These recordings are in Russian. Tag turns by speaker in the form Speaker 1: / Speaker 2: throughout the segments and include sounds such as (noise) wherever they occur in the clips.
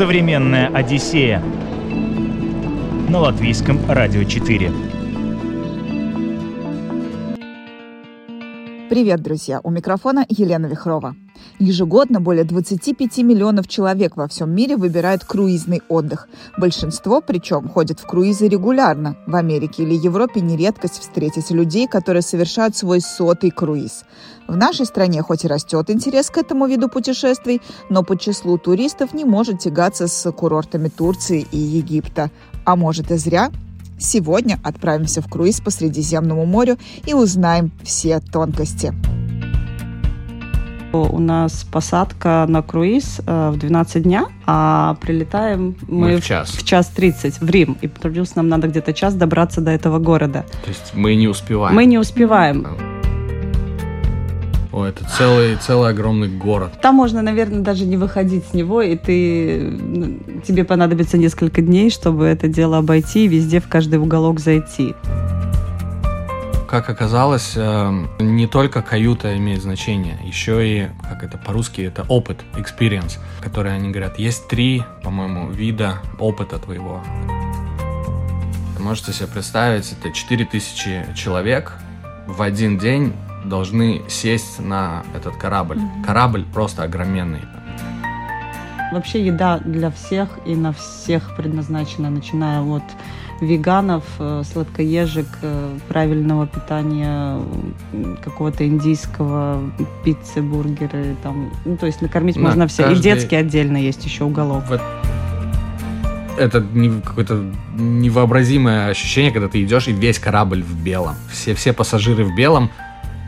Speaker 1: Современная Одиссея на латвийском радио 4.
Speaker 2: Привет, друзья! У микрофона Елена Вихрова. Ежегодно более 25 миллионов человек во всем мире выбирают круизный отдых. Большинство, причем, ходят в круизы регулярно. В Америке или Европе не редкость встретить людей, которые совершают свой сотый круиз. В нашей стране хоть и растет интерес к этому виду путешествий, но по числу туристов не может тягаться с курортами Турции и Египта. А может и зря? Сегодня отправимся в круиз по Средиземному морю и узнаем все тонкости.
Speaker 3: У нас посадка на круиз э, в 12 дня, а прилетаем мы,
Speaker 4: мы в час.
Speaker 3: В час 30 в Рим. И плюс нам надо где-то час добраться до этого города.
Speaker 4: То есть мы не успеваем.
Speaker 3: Мы не успеваем.
Speaker 4: О, это целый, целый огромный город.
Speaker 3: Там можно, наверное, даже не выходить с него, и ты, тебе понадобится несколько дней, чтобы это дело обойти и везде в каждый уголок зайти.
Speaker 4: Как оказалось, э, не только каюта имеет значение, еще и, как это по-русски, это опыт, experience, который они говорят, есть три, по-моему, вида опыта твоего. Можете себе представить, это 4000 человек в один день должны сесть на этот корабль. Mm-hmm. Корабль просто огроменный.
Speaker 3: Вообще еда для всех и на всех предназначена, начиная от веганов, э, сладкоежек, э, правильного питания, какого-то индийского, пиццы, бургеры, там, ну, то есть накормить на можно все. Каждый... И детский отдельно есть еще уголок. В...
Speaker 4: Это какое-то невообразимое ощущение, когда ты идешь и весь корабль в белом. Все, все пассажиры в белом,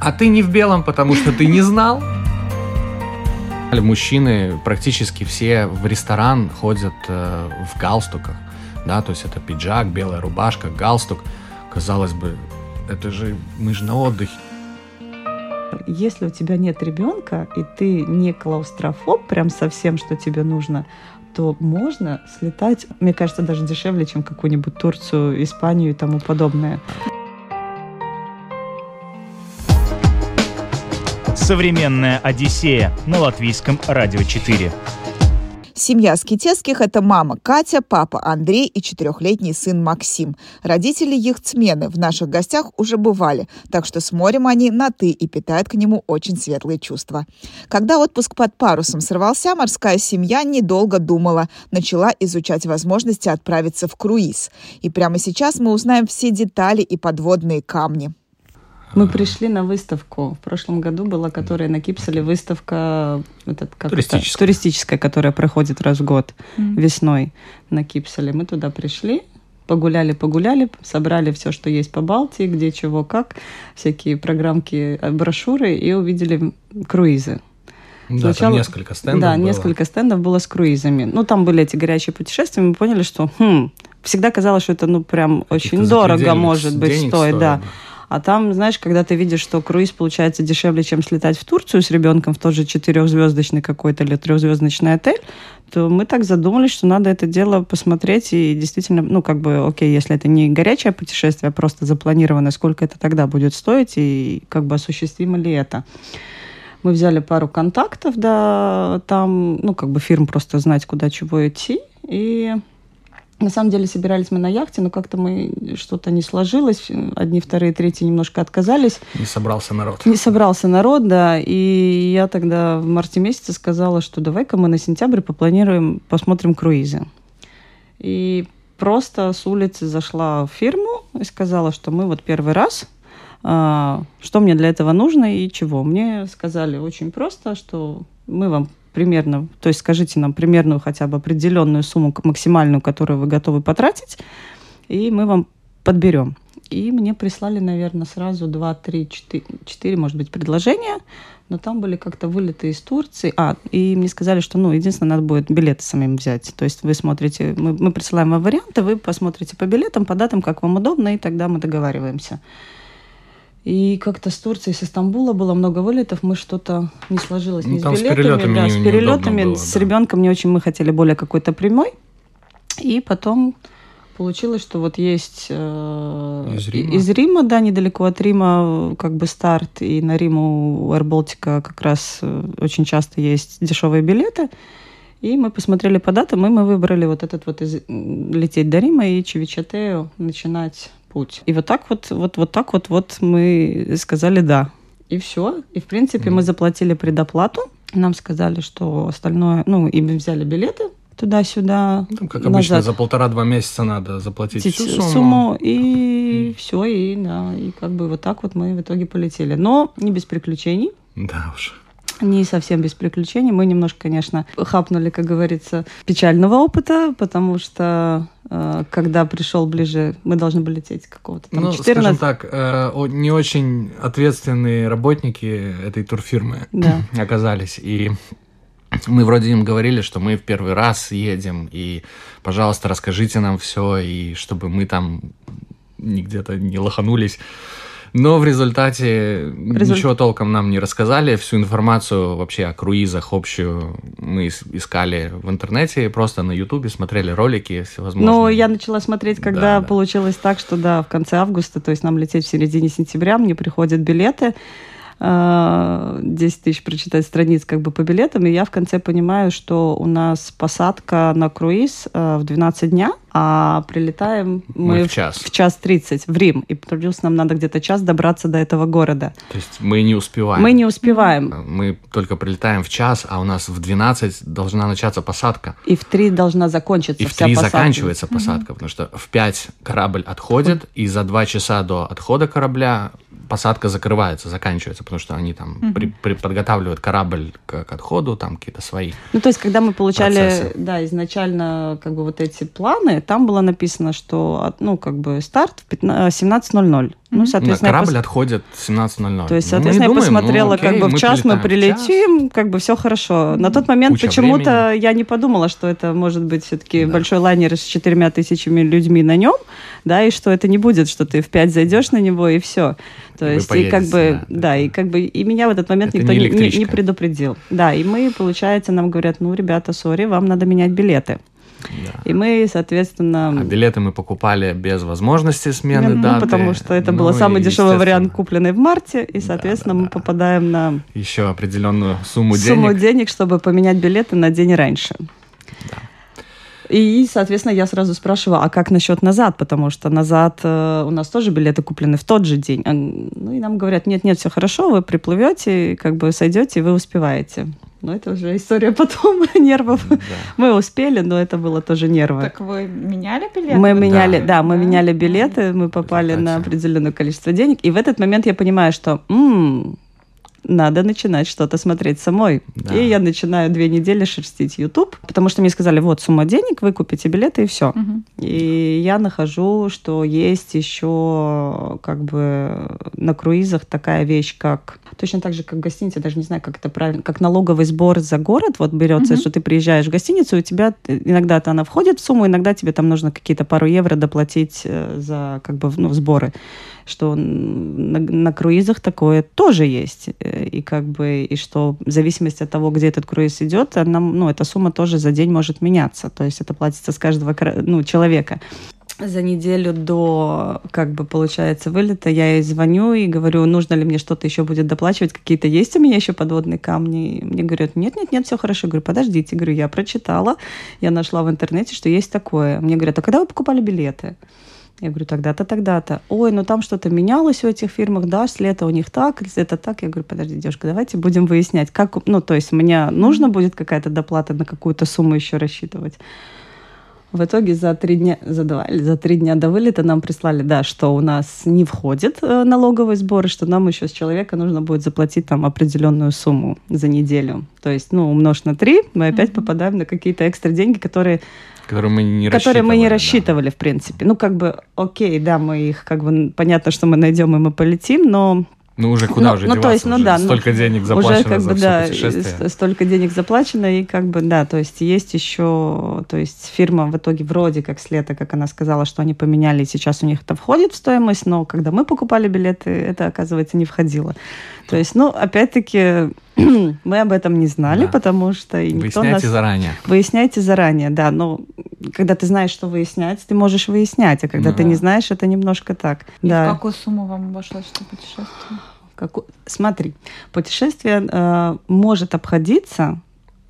Speaker 4: а ты не в белом, потому что ты не знал. Мужчины практически все в ресторан ходят э, в галстуках да, то есть это пиджак, белая рубашка, галстук. Казалось бы, это же мы же на отдыхе.
Speaker 3: Если у тебя нет ребенка, и ты не клаустрофоб, прям совсем, что тебе нужно, то можно слетать, мне кажется, даже дешевле, чем какую-нибудь Турцию, Испанию и тому подобное.
Speaker 1: Современная Одиссея на латвийском радио 4.
Speaker 2: Семья Скитецких – это мама Катя, папа Андрей и четырехлетний сын Максим. Родители яхтсмены в наших гостях уже бывали, так что с морем они на «ты» и питают к нему очень светлые чувства. Когда отпуск под парусом сорвался, морская семья недолго думала, начала изучать возможности отправиться в круиз. И прямо сейчас мы узнаем все детали и подводные камни.
Speaker 3: Мы пришли на выставку. В прошлом году была, которая на Кипселе выставка этот, как
Speaker 4: туристическая.
Speaker 3: Это, туристическая, которая проходит раз в год mm-hmm. весной на Кипселе. Мы туда пришли, погуляли, погуляли, собрали все, что есть по Балтии, где чего как, всякие программки, э, брошюры и увидели круизы.
Speaker 4: Да, Сначала, там несколько стендов
Speaker 3: Да,
Speaker 4: было.
Speaker 3: несколько стендов было с круизами. Ну, там были эти горячие путешествия, мы поняли, что хм, всегда казалось, что это ну прям очень дорого может быть стоит, стоит да. да. А там, знаешь, когда ты видишь, что круиз получается дешевле, чем слетать в Турцию с ребенком в тот же четырехзвездочный какой-то или трехзвездочный отель, то мы так задумались, что надо это дело посмотреть и действительно, ну, как бы, окей, если это не горячее путешествие, а просто запланированное, сколько это тогда будет стоить и как бы осуществимо ли это. Мы взяли пару контактов, да, там, ну, как бы фирм просто знать, куда чего идти, и на самом деле собирались мы на яхте, но как-то мы что-то не сложилось. Одни, вторые, третьи немножко отказались.
Speaker 4: Не собрался народ.
Speaker 3: Не собрался народ, да. И я тогда в марте месяце сказала, что давай-ка мы на сентябрь попланируем, посмотрим круизы. И просто с улицы зашла в фирму и сказала, что мы вот первый раз, а, что мне для этого нужно и чего. Мне сказали очень просто, что мы вам примерно, то есть скажите нам примерную хотя бы определенную сумму максимальную, которую вы готовы потратить, и мы вам подберем. И мне прислали, наверное, сразу 2, 3, 4, 4 может быть, предложения, но там были как-то вылеты из Турции. А, и мне сказали, что, ну, единственное, надо будет билеты самим взять. То есть вы смотрите, мы, мы присылаем вам варианты, вы посмотрите по билетам, по датам, как вам удобно, и тогда мы договариваемся. И как-то с Турции, с Стамбула было много вылетов, мы что-то не сложилось ну,
Speaker 4: ни
Speaker 3: с
Speaker 4: билетами.
Speaker 3: С перелетами,
Speaker 4: да,
Speaker 3: с перелетами,
Speaker 4: было,
Speaker 3: с
Speaker 4: да.
Speaker 3: ребенком не очень мы хотели более какой-то прямой. И потом получилось, что вот есть э,
Speaker 4: из, Рима.
Speaker 3: из Рима, да, недалеко от Рима, как бы старт, и на Риму у Baltica как раз э, очень часто есть дешевые билеты. И мы посмотрели по датам, и мы выбрали вот этот вот из... лететь до Рима и Чевичатею начинать путь. И вот так вот, вот, вот так вот, вот мы сказали да. И все. И, в принципе, mm. мы заплатили предоплату. Нам сказали, что остальное... Ну, и мы взяли билеты туда-сюда.
Speaker 4: Ну, как обычно, назад. за полтора-два месяца надо заплатить всю сумму.
Speaker 3: сумму и mm. все, и да, и как бы вот так вот мы в итоге полетели. Но не без приключений.
Speaker 4: Да уж
Speaker 3: не совсем без приключений. Мы немножко, конечно, хапнули, как говорится, печального опыта, потому что э, когда пришел ближе, мы должны были лететь какого-то там
Speaker 4: ну, 14... скажем так, э, не очень ответственные работники этой турфирмы да. (clears throat) оказались. И мы вроде им говорили, что мы в первый раз едем, и, пожалуйста, расскажите нам все, и чтобы мы там где-то не лоханулись. Но в результате Результ... ничего толком нам не рассказали. Всю информацию вообще о круизах общую мы искали в интернете, просто на Ютубе смотрели ролики всевозможные.
Speaker 3: Ну, я начала смотреть, когда да, получилось да. так, что да, в конце августа, то есть нам лететь в середине сентября, мне приходят билеты. 10 а, тысяч прочитать страниц как бы по билетам, и я в конце понимаю, что у нас посадка на круиз а, в 12 дня, а прилетаем мы,
Speaker 4: мы в час.
Speaker 3: В час 30 в Рим, и плюс нам надо где-то час добраться до этого города.
Speaker 4: То есть мы не успеваем.
Speaker 3: Мы не успеваем.
Speaker 4: Мы только прилетаем в час, а у нас в 12 должна начаться посадка.
Speaker 3: И в 3 должна закончиться
Speaker 4: И в 3 заканчивается посадка, угу. потому что в 5 корабль отходит, и за 2 часа до отхода корабля посадка закрывается, заканчивается, потому что они там угу. при, при, подготавливают корабль к, к отходу, там какие-то свои.
Speaker 3: Ну, то есть, когда мы получали, процессы. да, изначально как бы вот эти планы, там было написано, что, ну, как бы старт в 17.00.
Speaker 4: Ну, соответственно, корабль пос... отходит в 17.00.
Speaker 3: То есть, ну, соответственно, я думаем, посмотрела, ну, окей, как бы в час мы прилетим, как бы все хорошо. На тот момент почему-то я не подумала, что это может быть все-таки да. большой лайнер с четырьмя тысячами людьми на нем, да, и что это не будет, что ты в пять зайдешь на него и все. То и есть, и как бы, да, да, и как бы, и меня в этот момент это никто не, не, не предупредил. Да, и мы, получается, нам говорят, ну, ребята, сори, вам надо менять билеты. Да. И мы, соответственно...
Speaker 4: А билеты мы покупали без возможности смены
Speaker 3: ну,
Speaker 4: даты.
Speaker 3: потому что это ну, был самый дешевый вариант, купленный в марте, и, соответственно, да, да, мы попадаем на...
Speaker 4: Еще определенную сумму денег.
Speaker 3: Сумму денег, чтобы поменять билеты на день раньше. Да. И, соответственно, я сразу спрашиваю, а как насчет назад? Потому что назад э, у нас тоже билеты куплены в тот же день. Ну и нам говорят, нет-нет, все хорошо, вы приплывете, как бы сойдете, и вы успеваете. Но это уже история (laughs) потом нервов. Да. Мы успели, но это было тоже нервы.
Speaker 2: Так вы меняли билеты?
Speaker 3: Мы меняли, да, да мы да? меняли билеты, мы попали на определенное количество денег. И в этот момент я понимаю, что м-м, надо начинать что-то смотреть самой. Да. И я начинаю две недели шерстить YouTube, потому что мне сказали, вот сумма денег, вы купите билеты и все. Угу. И я нахожу, что есть еще как бы на круизах такая вещь, как точно так же, как в гостинице, даже не знаю, как это правильно, как налоговый сбор за город вот берется, угу. что ты приезжаешь в гостиницу, у тебя иногда-то она входит в сумму, иногда тебе там нужно какие-то пару евро доплатить э, за как бы ну, сборы что на, на круизах такое тоже есть. Э, и как бы, и что в зависимости от того, где этот круиз идет, она, ну, эта сумма тоже за день может меняться. То есть это платится с каждого ну, человека за неделю до, как бы, получается, вылета я ей звоню и говорю, нужно ли мне что-то еще будет доплачивать, какие-то есть у меня еще подводные камни. И мне говорят, нет, нет, нет, все хорошо. Я говорю, подождите, говорю, я прочитала, я нашла в интернете, что есть такое. Мне говорят, а когда вы покупали билеты? Я говорю, тогда-то, тогда-то. Ой, ну там что-то менялось в этих фирмах, да, с лета у них так, с это так. Я говорю, подожди, девушка, давайте будем выяснять, как, ну, то есть мне нужно будет какая-то доплата на какую-то сумму еще рассчитывать. В итоге за три дня, за два или за три дня до вылета нам прислали, да, что у нас не входит э, налоговый сбор, и что нам еще с человека нужно будет заплатить там определенную сумму за неделю. То есть, ну, умножь на три, мы опять mm-hmm. попадаем на какие-то экстра деньги, которые
Speaker 4: Которые мы не
Speaker 3: которые мы не рассчитывали, да. в принципе. Ну, как бы, окей, да, мы их, как бы, понятно, что мы найдем и мы полетим, но
Speaker 4: ну, уже куда ну, уже ну, деваться? То есть, ну, да, столько ну, денег заплачено уже, как
Speaker 3: за
Speaker 4: бы,
Speaker 3: все да, путешествие. Столько денег заплачено, и как бы, да, то есть есть еще, то есть фирма в итоге вроде как с лета, как она сказала, что они поменяли, и сейчас у них это входит в стоимость, но когда мы покупали билеты, это, оказывается, не входило. То есть, ну, опять-таки, (clears throat) мы об этом не знали, да. потому что и
Speaker 4: никто Выясняйте нас... заранее.
Speaker 3: Выясняйте заранее, да. Но когда ты знаешь, что выяснять, ты можешь выяснять, а когда ну, ты не знаешь, это немножко так.
Speaker 2: И
Speaker 3: да.
Speaker 2: в какую сумму вам обошлось это путешествие?
Speaker 3: Как... Смотри, путешествие э, может обходиться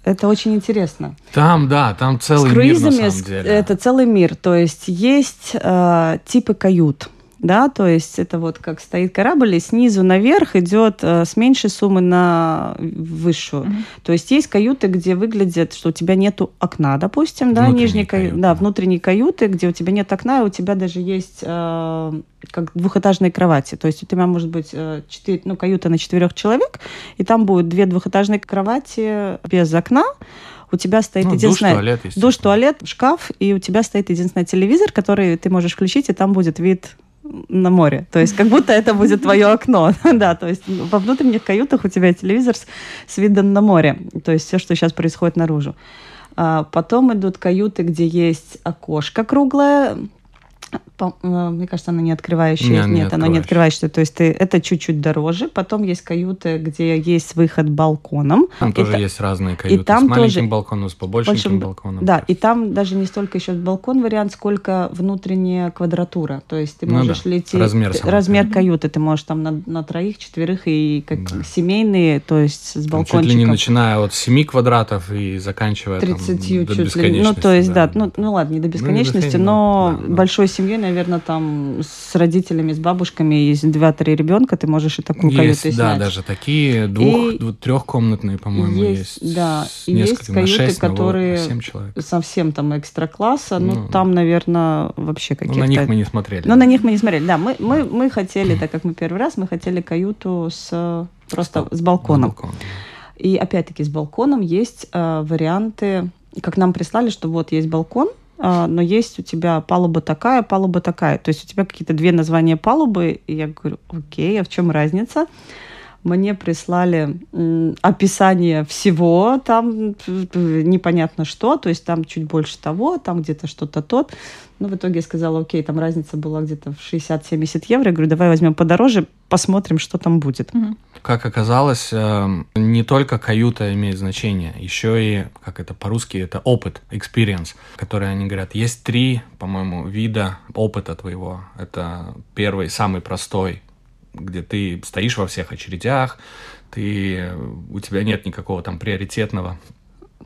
Speaker 3: это очень интересно.
Speaker 4: Там, да, там целый
Speaker 3: С круизами
Speaker 4: мир на самом деле.
Speaker 3: это целый мир. То есть есть э, типы кают да, то есть это вот как стоит корабль, и снизу наверх идет э, с меньшей суммы на высшую. Mm-hmm. То есть есть каюты, где выглядит, что у тебя нету окна, допустим, да, нижней каюты, да, внутренней каюты, где у тебя нет окна, и у тебя даже есть э, как двухэтажные кровати. То есть у тебя может быть э, ну, каюта на четырех человек, и там будет две двухэтажные кровати без окна, у тебя стоит ну, единственное... Душ, туалет, душ, туалет, шкаф, и у тебя стоит единственный телевизор, который ты можешь включить, и там будет вид на море. То есть как будто это будет твое окно. (laughs) да, то есть во внутренних каютах у тебя телевизор с, с видом на море. То есть все, что сейчас происходит наружу. А потом идут каюты, где есть окошко круглое, мне кажется, она не открывающая. Нет, не Нет она не открывающая. То есть ты, это чуть-чуть дороже. Потом есть каюты, где есть выход балконом.
Speaker 4: Там и тоже та... есть разные каюты. И там с маленьким тоже... балконом, с побольшим Большим... балконом.
Speaker 3: Да, и там даже не столько еще балкон вариант, сколько внутренняя квадратура. То есть ты ну можешь да. лететь...
Speaker 4: Размер,
Speaker 3: размер каюты. Ты можешь там на, на троих, четверых и как да. семейные, то есть с балкончиком.
Speaker 4: чуть ли не начиная от 7 квадратов и заканчивая 30 там, до чуть ли.
Speaker 3: Ну, то есть, да, да ну, ну ладно, не до бесконечности, ну, но да, большой семьей, наверное, там с родителями, с бабушками, есть два-три ребенка, ты можешь и такую
Speaker 4: есть,
Speaker 3: каюту
Speaker 4: да, даже такие двух, и трехкомнатные, по-моему, есть. есть
Speaker 3: да, и есть каюты, 6, которые совсем там экстра класса, ну, ну там, наверное, вообще какие-то.
Speaker 4: Ну, на них мы не смотрели.
Speaker 3: Ну, на них мы не смотрели, да, мы мы мы хотели, так как мы первый раз, мы хотели каюту с просто с балконом. С балконом. И опять-таки с балконом есть э, варианты, как нам прислали, что вот есть балкон, но есть у тебя палуба такая, палуба такая. То есть у тебя какие-то две названия палубы, и я говорю, окей, а в чем разница? Мне прислали описание всего, там непонятно что, то есть там чуть больше того, там где-то что-то тот. Но в итоге я сказала, окей, там разница была где-то в 60-70 евро. Я говорю, давай возьмем подороже, посмотрим, что там будет.
Speaker 4: Как оказалось, эм, не только каюта имеет значение, еще и, как это по-русски, это опыт, experience, который они говорят, есть три, по-моему, вида опыта твоего. Это первый, самый простой, где ты стоишь во всех очередях, ты, у тебя нет никакого там приоритетного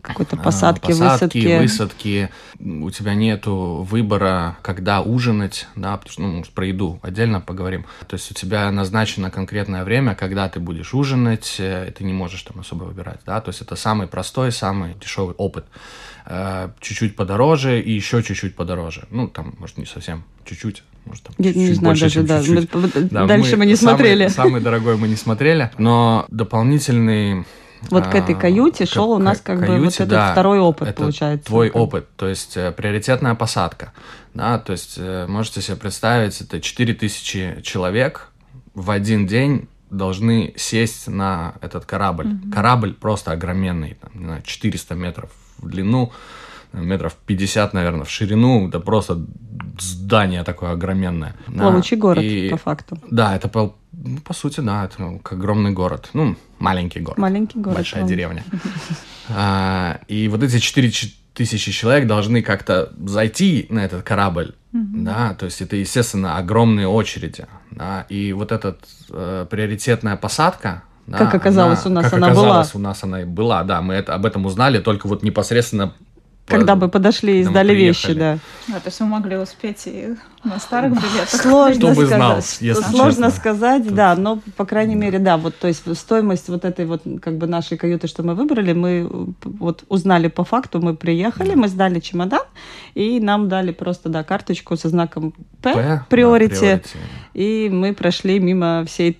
Speaker 3: какой-то посадки,
Speaker 4: посадки,
Speaker 3: высадки.
Speaker 4: высадки. У тебя нету выбора, когда ужинать, да, потому что, ну, может, про еду отдельно поговорим. То есть у тебя назначено конкретное время, когда ты будешь ужинать, э, и ты не можешь там особо выбирать, да, то есть это самый простой, самый дешевый опыт. Э, чуть-чуть подороже и еще чуть-чуть подороже. Ну, там, может, не совсем чуть-чуть, может, там,
Speaker 3: я
Speaker 4: чуть-чуть
Speaker 3: не знаю
Speaker 4: больше,
Speaker 3: даже, да.
Speaker 4: чуть-чуть.
Speaker 3: Мы, да. Дальше мы, мы не
Speaker 4: самый,
Speaker 3: смотрели.
Speaker 4: Самый дорогой мы не смотрели, но дополнительный
Speaker 3: вот к этой а, каюте шел у нас как каюте, бы вот этот да, второй опыт,
Speaker 4: это
Speaker 3: получается.
Speaker 4: Твой как... опыт, то есть э, приоритетная посадка. Да, то есть э, можете себе представить, это 4000 человек в один день должны сесть на этот корабль. Mm-hmm. Корабль просто огроменный, там, не знаю, 400 метров в длину, метров 50, наверное, в ширину, да просто здание такое огроменное.
Speaker 3: Плавучий да. город, и, по факту.
Speaker 4: Да, это по, ну, по сути, да, это как огромный город. Ну, маленький город.
Speaker 3: Маленький город.
Speaker 4: Большая он. деревня. (laughs) А, и вот эти 4 тысячи человек должны как-то зайти на этот корабль, mm-hmm. да, то есть это, естественно, огромные очереди, да, и вот эта э, приоритетная посадка,
Speaker 3: да, как оказалось, она, у нас
Speaker 4: как
Speaker 3: она
Speaker 4: оказалось,
Speaker 3: была.
Speaker 4: у нас она и была, да, мы это, об этом узнали только вот непосредственно
Speaker 3: когда бы подошли и сдали вещи, да.
Speaker 2: Да, то есть вы могли успеть и на старых билетах.
Speaker 3: Сложно сказать. Знал, Сложно сказать, да, но, по крайней мере, да, вот, то есть стоимость вот этой вот, как бы, нашей каюты, что мы выбрали, мы вот узнали по факту, мы приехали, мы сдали чемодан, и нам дали просто, да, карточку со знаком П, приорити, и мы прошли мимо всей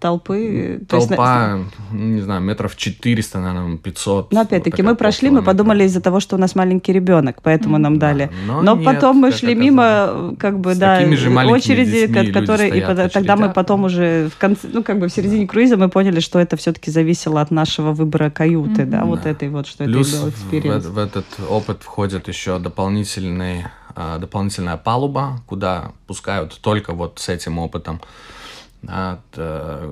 Speaker 3: толпы.
Speaker 4: Толпа, есть, не знаю, метров 400, наверное, 500.
Speaker 3: Но, опять-таки, мы прошли, мы подумали из-за того, что у нас маленький ребенок, поэтому нам дали. Но потом мы шли мимо, как бы, бы, да, очереди, которые, и под, тогда мы потом уже в конце, ну, как бы в середине круиза мы поняли, что это все-таки зависело от нашего выбора каюты, mm-hmm. да, вот да. этой вот, что
Speaker 4: Плюс
Speaker 3: это experience.
Speaker 4: В, в этот опыт входит еще дополнительный, а, дополнительная палуба, куда пускают только вот с этим опытом. Да,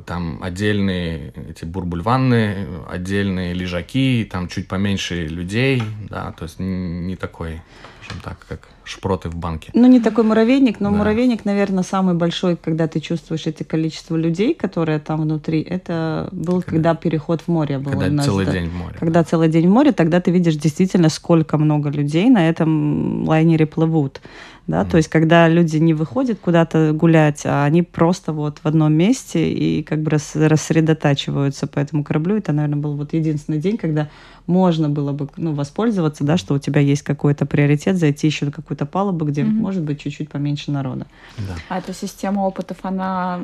Speaker 4: там отдельные эти бурбуль-ванны, отдельные лежаки, там чуть поменьше людей, да, то есть не такой чем так, как шпроты в банке.
Speaker 3: Ну, не такой муравейник, но
Speaker 4: Да.
Speaker 3: муравейник, наверное, самый большой, когда ты чувствуешь эти количество людей, которые там внутри. Это был, когда, переход в море был.
Speaker 4: Когда
Speaker 3: у нас,
Speaker 4: целый
Speaker 3: да.
Speaker 4: день в море.
Speaker 3: Когда целый день в море, тогда ты видишь действительно, сколько много людей на этом лайнере плывут. Да? То есть, когда люди не выходят куда-то гулять, а они просто вот в одном месте и как бы рас- рассредотачиваются по этому кораблю. Это, наверное, был вот единственный день, когда можно было бы ну, воспользоваться, да, что у тебя есть какой-то приоритет, зайти еще на какую-то палубу, где
Speaker 2: Мгм.
Speaker 3: может быть чуть-чуть поменьше народа.
Speaker 4: Да.
Speaker 5: А эта система опытов, она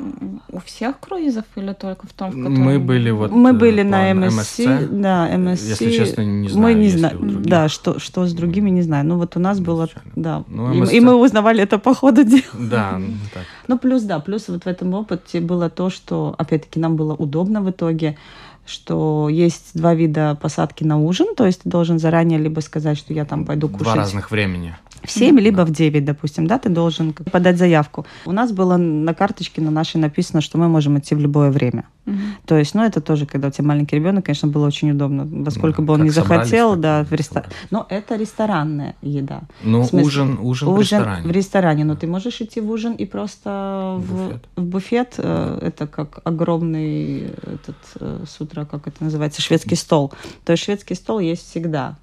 Speaker 5: у всех круизов или только в том, в котором...
Speaker 4: Мы были вот
Speaker 3: Мы
Speaker 4: э,
Speaker 3: были на MSC, да, MSC.
Speaker 4: Если честно, не
Speaker 3: мы
Speaker 4: знаю,
Speaker 3: не
Speaker 4: есть ли
Speaker 3: знаем, да, что, что с другими, не знаю. Ну вот у нас
Speaker 4: Не
Speaker 3: было, да,
Speaker 4: Ну,
Speaker 3: и, и мы узнавали это по ходу дела.
Speaker 4: Да, ну, так.
Speaker 3: Ну плюс, да, плюс вот в этом опыте было то, что, опять-таки, нам было удобно в итоге, что есть два вида посадки на ужин, то есть ты должен заранее либо сказать, что я там пойду кушать
Speaker 4: Два разных времени.
Speaker 3: в 7, либо в 9, допустим, да, ты должен подать заявку. У нас было на карточке на нашей написано, что мы можем идти в любое время.
Speaker 5: Мгм.
Speaker 3: То есть, ну, это тоже, когда у тебя маленький ребенок, конечно, было очень удобно. Во сколько
Speaker 4: Да,
Speaker 3: бы он ни захотел, да, в ресторан. Но это ресторанная еда.
Speaker 4: Ну,
Speaker 3: смысле,
Speaker 4: ужин, ужин, в
Speaker 3: Ужин
Speaker 4: ресторане.
Speaker 3: в ресторане, но ты можешь идти в ужин и просто
Speaker 4: В
Speaker 3: в,
Speaker 4: буфет.
Speaker 3: в буфет. э, Это как огромный этот э, с утра, как это называется, шведский стол. То есть шведский стол есть всегда.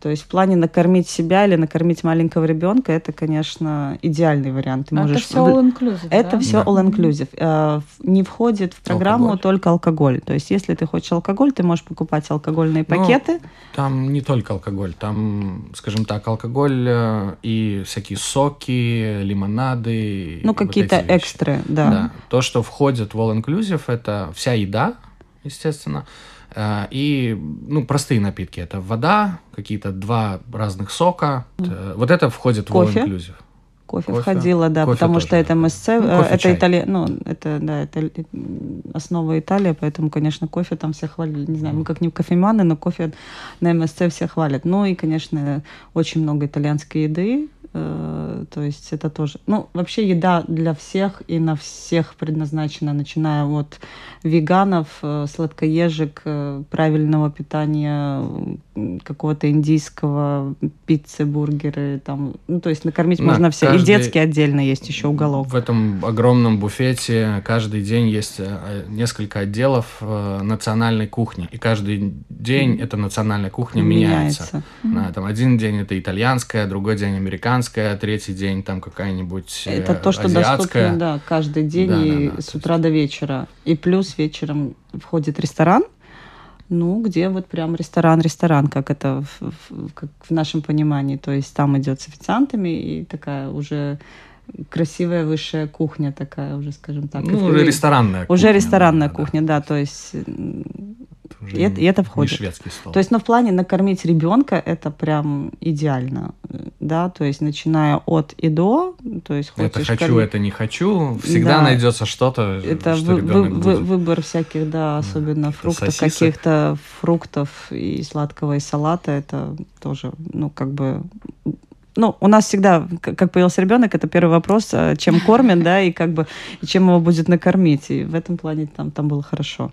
Speaker 3: То есть в плане накормить себя или накормить маленького ребенка, это, конечно, идеальный вариант. Ты
Speaker 5: Но
Speaker 3: можешь
Speaker 5: это все all inclusive,
Speaker 3: это
Speaker 5: да?
Speaker 3: все
Speaker 4: Да.
Speaker 3: all inclusive. Э, Не входит в программу
Speaker 4: Алкоголь.
Speaker 3: только алкоголь. То есть, если ты хочешь алкоголь, ты можешь покупать алкогольные
Speaker 4: Ну,
Speaker 3: пакеты.
Speaker 4: Там не только алкоголь, там, скажем так, алкоголь э, и всякие соки, лимонады.
Speaker 3: Ну,
Speaker 4: вот
Speaker 3: какие-то
Speaker 4: вещи.
Speaker 3: экстры, да.
Speaker 4: Да. То, что входит в All Inclusive, это вся еда, естественно, и ну, простые напитки. Это вода, какие-то два разных сока. Э, Вот это входит
Speaker 3: Кофе?
Speaker 4: в All Inclusive.
Speaker 3: Кофе,
Speaker 4: Кофе.
Speaker 3: входило, да,
Speaker 4: Кофе
Speaker 3: потому что это. МСЦ,
Speaker 4: Ну,
Speaker 3: э,
Speaker 4: кофе,
Speaker 3: это. Италия, ну, это, да, это э, основа Италии, поэтому, конечно, кофе там все хвалили. Не знаю, мы как не кофеманы, но кофе на МСЦ все хвалят. Ну и, конечно, очень много итальянской еды, э, то есть это тоже... Ну, вообще еда для всех и на всех предназначена, начиная от веганов, э, сладкоежек, э, правильного питания, какого-то индийского, пиццы, бургеры, там, ну, то есть накормить
Speaker 4: Да,
Speaker 3: можно все. И
Speaker 4: каждый-
Speaker 3: детский отдельно есть еще уголок.
Speaker 4: В этом огромном буфете каждый день есть э, несколько отделов э, национальной кухни. И каждый день эта национальная кухня меняется. Да, там один день это итальянская, другой день американская, третий день там какая-нибудь э,
Speaker 3: Это то, что
Speaker 4: азиатская.
Speaker 3: доступно, да, каждый день
Speaker 4: Да,
Speaker 3: и
Speaker 4: да, да,
Speaker 3: с утра до вечера. И плюс вечером входит ресторан, ну, где вот прям ресторан-ресторан, как это в, в- как в нашем понимании. То есть там идет с официантами и такая уже красивая высшая кухня такая уже, скажем так.
Speaker 4: Ну, уже ресторанная кухня.
Speaker 3: Уже ресторанная
Speaker 4: да,
Speaker 3: кухня, да, то есть
Speaker 4: Это уже
Speaker 3: и это- и это входит.
Speaker 4: Не шведский стол.
Speaker 3: То есть, ну, в плане накормить ребенка это прям идеально, да, то есть начиная от и до, то есть
Speaker 4: это хочу,
Speaker 3: корми-
Speaker 4: это не хочу. Всегда
Speaker 3: Да.
Speaker 4: найдется что-то,
Speaker 3: это
Speaker 4: что
Speaker 3: вы- вы- вы- выбор всяких, да, особенно
Speaker 4: каких-то
Speaker 3: фруктов, каких-то фруктов и сладкого и салата, это тоже, ну, как бы ну, у нас всегда, как появился ребенок, это первый вопрос, а чем (laughs) кормят, да, и как бы, и чем его будет накормить. И в этом плане там, там было хорошо.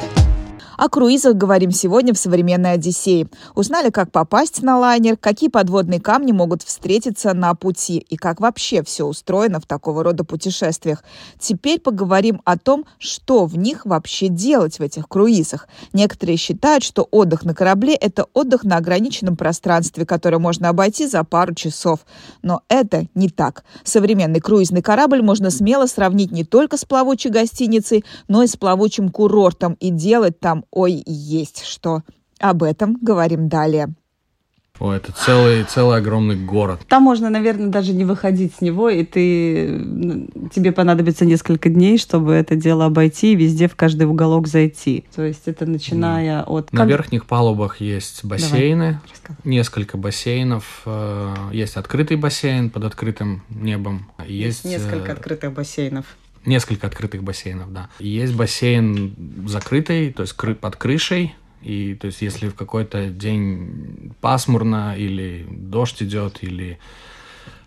Speaker 2: О круизах говорим сегодня в «Современной Одиссее». Узнали, как попасть на лайнер, какие подводные камни могут встретиться на пути и как вообще все устроено в такого рода путешествиях. Теперь поговорим о том, что в них вообще делать в этих круизах. Некоторые считают, что отдых на корабле – это отдых на ограниченном пространстве, которое можно обойти за пару часов. Но это не так. Современный круизный корабль можно смело сравнить не только с плавучей гостиницей, но и с плавучим курортом и делать там ой есть что. Об этом говорим далее.
Speaker 4: О, это целый, целый огромный город.
Speaker 3: Там можно, наверное, даже не выходить с него, и ты, тебе понадобится несколько дней, чтобы это дело обойти и везде в каждый уголок зайти. То есть это начиная от...
Speaker 4: На
Speaker 3: как-
Speaker 4: верхних палубах есть бассейны,
Speaker 3: Рассказывай.
Speaker 4: несколько бассейнов. э, Есть открытый бассейн под открытым небом.
Speaker 3: Есть
Speaker 4: Есть,
Speaker 3: несколько
Speaker 4: э,
Speaker 3: открытых бассейнов.
Speaker 4: Несколько открытых бассейнов, да. Есть бассейн закрытый, то есть кры- под крышей. И то есть если в какой-то день пасмурно или дождь идет, или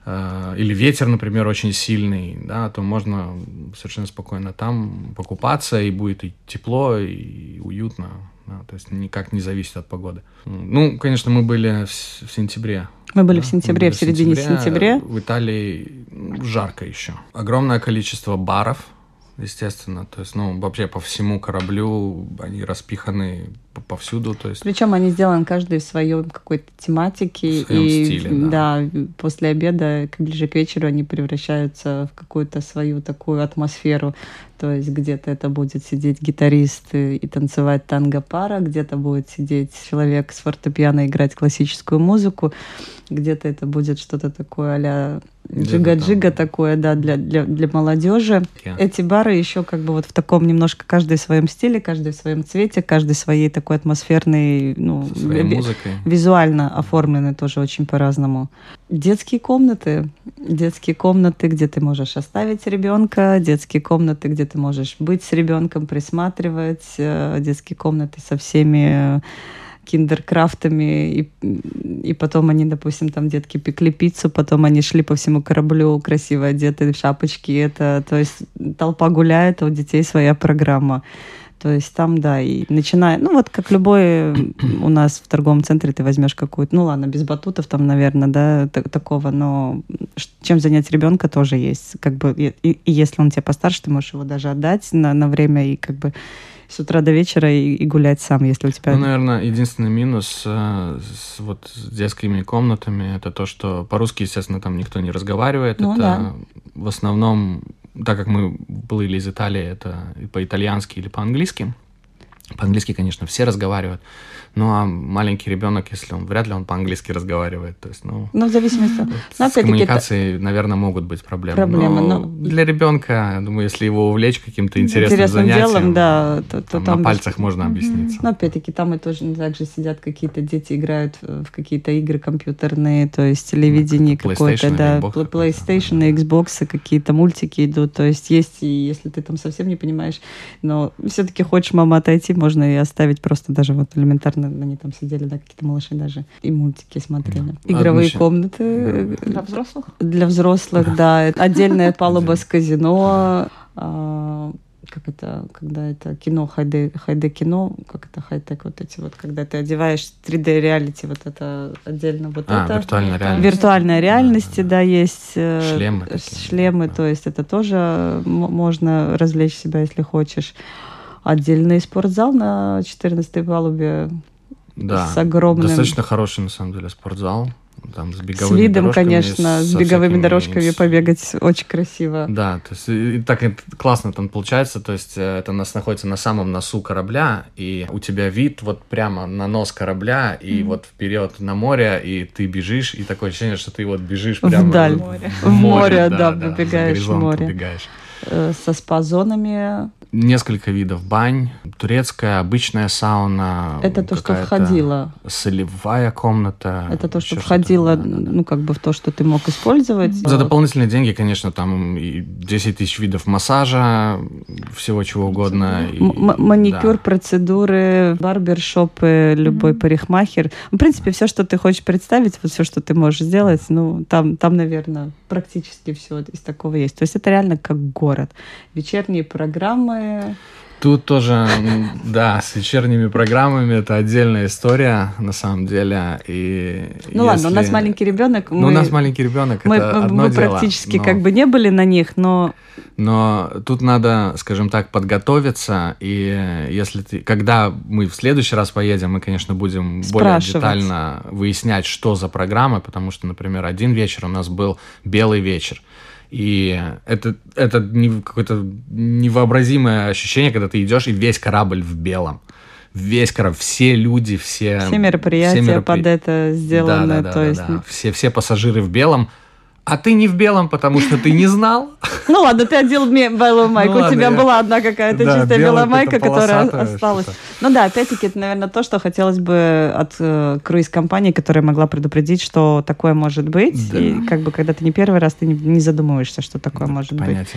Speaker 4: э, или ветер, например, очень сильный, да, то можно совершенно спокойно там покупаться, и будет и тепло, и уютно. да, то есть никак не зависит от погоды. Ну, конечно, мы были в, в сентябре.
Speaker 3: Мы были
Speaker 4: да,
Speaker 3: в сентябре,
Speaker 4: были
Speaker 3: в середине сентября.
Speaker 4: В Италии жарко еще. Огромное количество баров, естественно. То есть, ну, вообще по всему кораблю они распиханы повсюду. То есть...
Speaker 3: Причем они сделаны каждый в своей какой-то тематике.
Speaker 4: В своем
Speaker 3: и
Speaker 4: стиле, да.
Speaker 3: да, после обеда, ближе к вечеру, они превращаются в какую-то свою такую атмосферу. То есть где-то это будет сидеть гитарист и танцевать танго-пара, где-то будет сидеть человек с фортепиано играть классическую музыку, где-то это будет что-то такое а-ля джига-джига такое, да, для, для, для молодежи.
Speaker 4: Я-
Speaker 3: Эти бары еще как бы вот в таком немножко каждый в своем стиле, каждый в своем цвете, каждый своей такой атмосферной, ну, ви- визуально оформлены тоже очень по-разному. Детские комнаты, детские комнаты, где ты можешь оставить ребенка, детские комнаты, где ты можешь быть с ребенком, присматривать, э, детские комнаты со всеми э, киндеркрафтами, и, и потом они, допустим, там детки пекли пиццу, потом они шли по всему кораблю красиво одетые в шапочки, это, то есть толпа гуляет, а у детей своя программа. То есть там, да, и начиная, ну вот как любой у нас в торговом центре ты возьмешь какую-то, ну ладно, без батутов там, наверное, да, та- такого, но чем занять ребенка тоже есть, как бы, и, и- и если он тебе постарше, ты можешь его даже отдать на, на время и как бы с утра до вечера и, и гулять сам, если у тебя...
Speaker 4: Ну, наверное, единственный минус э, с, вот, с детскими комнатами это то, что по-русски, естественно, там никто не разговаривает.
Speaker 3: Ну
Speaker 4: это
Speaker 3: да.
Speaker 4: в основном, так как мы плыли из Италии, это по-итальянски или по-английски. По-английски, конечно, все разговаривают. Ну, а маленький ребенок, если он вряд ли он по-английски разговаривает. То есть, ну,
Speaker 3: Ну, в зависимости... Ну,
Speaker 4: с
Speaker 3: опять-таки, это-
Speaker 4: коммуникацией, наверное, могут быть проблемы.
Speaker 3: Проблемы,
Speaker 4: но
Speaker 3: но-
Speaker 4: для ребенка, я думаю, если его увлечь каким-то интересным,
Speaker 3: интересным
Speaker 4: занятием,
Speaker 3: делом, да, то, то
Speaker 4: там на
Speaker 3: без-
Speaker 4: пальцах можно объясниться.
Speaker 3: Но опять-таки там и тоже так же сидят какие-то дети, играют в какие-то игры компьютерные, то есть телевидение
Speaker 4: Ну,
Speaker 3: какое-то, да,
Speaker 4: Xbox
Speaker 3: PlayStation, Xbox, какие-то мультики идут, то есть есть, и если ты там совсем не понимаешь, но все-таки хочешь, мама, отойти, можно и оставить просто даже вот элементарно, они там сидели, да, какие-то малыши даже, и мультики смотрели.
Speaker 4: Да.
Speaker 3: Игровые
Speaker 4: Одну
Speaker 3: комнаты,
Speaker 5: Для взрослых?
Speaker 3: для взрослых, да. (laughs) Отдельная палуба с казино. а, Как это, когда это кино, хайде, хайде кино, как это хай-тек, вот эти вот, когда ты одеваешь 3D реалити, вот это отдельно вот
Speaker 4: А,
Speaker 3: это.
Speaker 4: виртуальная реальность.
Speaker 3: Виртуальная реальности, да, есть. э,
Speaker 4: Шлемы
Speaker 3: э,
Speaker 4: такие,
Speaker 3: Шлемы,
Speaker 4: да.
Speaker 3: то есть это тоже можно развлечь себя, если хочешь. Отдельный спортзал на 14 палубе
Speaker 4: Да.
Speaker 3: с огромным...
Speaker 4: Достаточно хороший, на самом деле, спортзал. Там с
Speaker 3: С
Speaker 4: беговыми
Speaker 3: видом,
Speaker 4: дорожками,
Speaker 3: конечно, с беговыми дорожками
Speaker 4: инс-
Speaker 3: побегать очень красиво.
Speaker 4: Да, то есть и, и так это классно там получается, то есть э, это нас находится на самом носу корабля, и у тебя вид вот прямо на нос корабля, и вот вперед на море, и ты бежишь, и такое ощущение, что ты вот бежишь прямо
Speaker 3: Вдаль.
Speaker 4: в
Speaker 5: Море.
Speaker 3: В море, да,
Speaker 4: за
Speaker 3: побегаешь в море.
Speaker 4: убегаешь.
Speaker 3: Э, Со спа-зонами.
Speaker 4: Несколько видов бань, турецкая, обычная сауна.
Speaker 3: Это то, что входило.
Speaker 4: Солевая комната.
Speaker 3: Это то, что входило,
Speaker 4: да.
Speaker 3: ну, как бы в то, что ты мог использовать.
Speaker 4: За дополнительные деньги, конечно, там и 10 тысяч видов массажа, всего чего угодно. и-
Speaker 3: маникюр,
Speaker 4: да.
Speaker 3: процедуры, барбершопы, любой парикмахер. В принципе, все, что ты хочешь представить, вот все, что ты можешь сделать, ну, там, там, наверное, практически все из такого есть. То есть это реально как город. Вечерние программы.
Speaker 4: Тут тоже, да, с вечерними программами это отдельная история, на самом деле. И
Speaker 3: Ну ладно, у нас
Speaker 4: если-
Speaker 3: маленький ребенок.
Speaker 4: Ну, у нас маленький ребенок,
Speaker 3: мы,
Speaker 4: это
Speaker 3: мы-
Speaker 4: одно
Speaker 3: мы
Speaker 4: дело,
Speaker 3: практически
Speaker 4: но-
Speaker 3: как бы не были на них, но
Speaker 4: Но тут надо, скажем так, подготовиться, и если ты, когда мы в следующий раз поедем, мы, конечно, будем более детально выяснять, что за программа, потому что, например, один вечер у нас был белый вечер. И это, это не- какое-то невообразимое ощущение, когда ты идешь, и весь корабль в белом. Весь корабль, все люди, все...
Speaker 3: все мероприятия
Speaker 4: меропри-
Speaker 3: под это сделаны.
Speaker 4: Да, да, да,
Speaker 3: то
Speaker 4: да,
Speaker 3: есть,
Speaker 4: да. Все, все пассажиры в белом, а ты не в белом, потому что ты не знал. (laughs)
Speaker 3: Ну ладно, ты одел мне белую майку,
Speaker 4: Ну
Speaker 3: у тебя была одна какая-то чистая
Speaker 4: белая
Speaker 3: майка, которая осталась. Ну да, опять-таки, это, наверное, то, что хотелось бы от э, круиз-компании, которая могла предупредить, что такое может быть. И как бы, когда ты не первый раз, ты не, задумываешься, что такое может быть.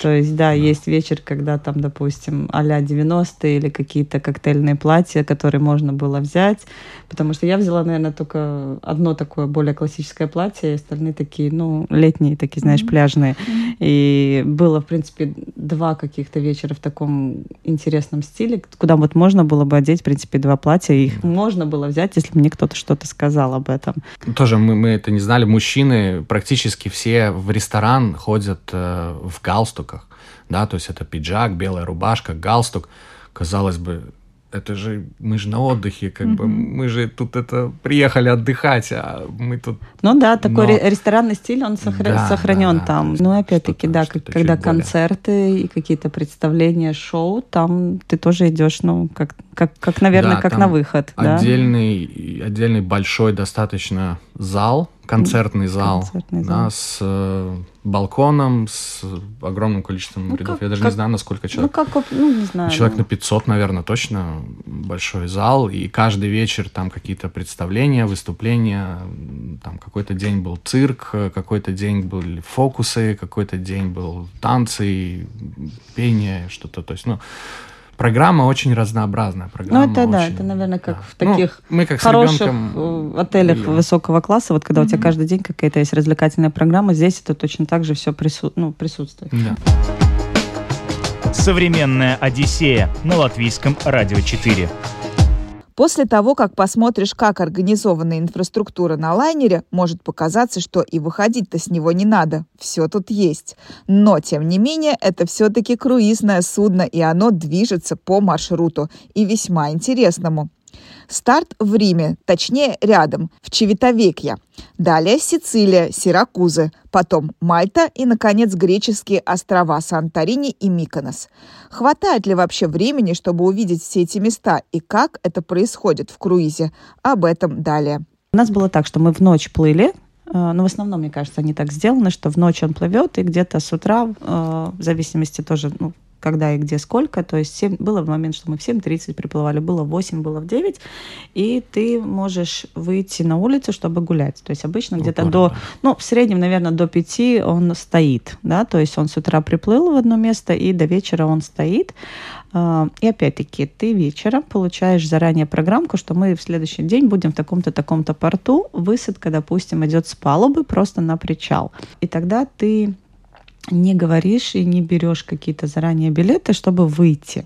Speaker 3: То есть, да, есть вечер, когда там, допустим, а-ля 90-е или какие-то коктейльные платья, которые можно было взять. Потому что я взяла, наверное, только одно такое более классическое платье, и остальные такие, ну, ну, летние такие, знаешь,
Speaker 5: Мгм.
Speaker 3: пляжные.
Speaker 5: Мгм.
Speaker 3: И было, в принципе, два каких-то вечера в таком интересном стиле, куда вот можно было бы одеть, в принципе, два платья. и Их можно было взять, если бы мне кто-то что-то сказал об этом.
Speaker 4: Тоже мы, мы это не знали. Мужчины практически все в ресторан ходят э, в галстуках. Да, то есть это пиджак, белая рубашка, галстук. Казалось бы, это же мы же на отдыхе, как бы
Speaker 5: Мгм.
Speaker 4: мы же тут это приехали отдыхать, а мы тут
Speaker 3: Ну да, такой
Speaker 4: Но-
Speaker 3: ре- ресторанный стиль, он сохра-
Speaker 4: Да,
Speaker 3: сохранен
Speaker 4: да, да,
Speaker 3: там.
Speaker 4: есть
Speaker 3: Ну, опять-таки, да, как- когда
Speaker 4: более.
Speaker 3: концерты и какие-то представления, шоу, там ты тоже идешь, ну, как, как, как наверное,
Speaker 4: Да,
Speaker 3: как на выход. да?
Speaker 4: отдельный, отдельный большой достаточно зал, концертный зал,
Speaker 3: Концертный
Speaker 4: да,
Speaker 3: зал.
Speaker 4: с э, балконом, с огромным количеством
Speaker 3: Ну,
Speaker 4: рядов.
Speaker 3: как-
Speaker 4: Я даже
Speaker 3: как-
Speaker 4: не знаю, на сколько
Speaker 3: Ну,
Speaker 4: человек.
Speaker 3: как, оп- ну, не знаю.
Speaker 4: Человек
Speaker 3: ну.
Speaker 4: на 500, наверное, точно большой зал, и каждый вечер там какие-то представления, выступления, там какой-то день был цирк, какой-то день были фокусы, какой-то день был танцы, пение, что-то, то есть, ну, программа очень разнообразная.
Speaker 3: Ну,
Speaker 4: Программа
Speaker 3: это да,
Speaker 4: очень-
Speaker 3: это, наверное, как
Speaker 4: да.
Speaker 3: в таких
Speaker 4: Ну, мы как
Speaker 3: хороших
Speaker 4: ребенком
Speaker 3: э, отелях
Speaker 4: идем.
Speaker 3: высокого класса, вот когда у тебя каждый день какая-то есть развлекательная программа, здесь это точно так же все ну, присутствует.
Speaker 4: Да.
Speaker 1: Современная Одиссея на латвийском радио 4.
Speaker 2: После того, как посмотришь, как организована инфраструктура на лайнере, может показаться, что и выходить-то с него не надо. Все тут есть. Но, тем не менее, это все-таки круизное судно, и оно движется по маршруту. И весьма интересному. Старт в Риме, точнее рядом, в Чевитовекья. Далее Сицилия, Сиракузы, потом Мальта и, наконец, греческие острова Санторини и Миконос. Хватает ли вообще времени, чтобы увидеть все эти места и как это происходит в круизе? Об этом далее.
Speaker 3: У нас было так, что мы в ночь плыли, э, ну, в основном, мне кажется, они так сделаны, что в ночь он плывет, и где-то с утра, э, в зависимости тоже, ну, когда и где сколько, то есть 7, было в момент, что мы в 7.30 приплывали, было в 8, было в 9, и ты можешь выйти на улицу, чтобы гулять. То есть обычно где-то
Speaker 4: Упорно,
Speaker 3: до,
Speaker 4: да.
Speaker 3: ну, в среднем, наверное, до 5 он стоит, да, то есть он с утра приплыл в одно место, и до вечера он стоит. А, И опять-таки ты вечером получаешь заранее программку, что мы в следующий день будем в таком-то, таком-то порту. Высадка, допустим, идет с палубы просто на причал. И тогда ты не говоришь и не берешь какие-то заранее билеты, чтобы выйти.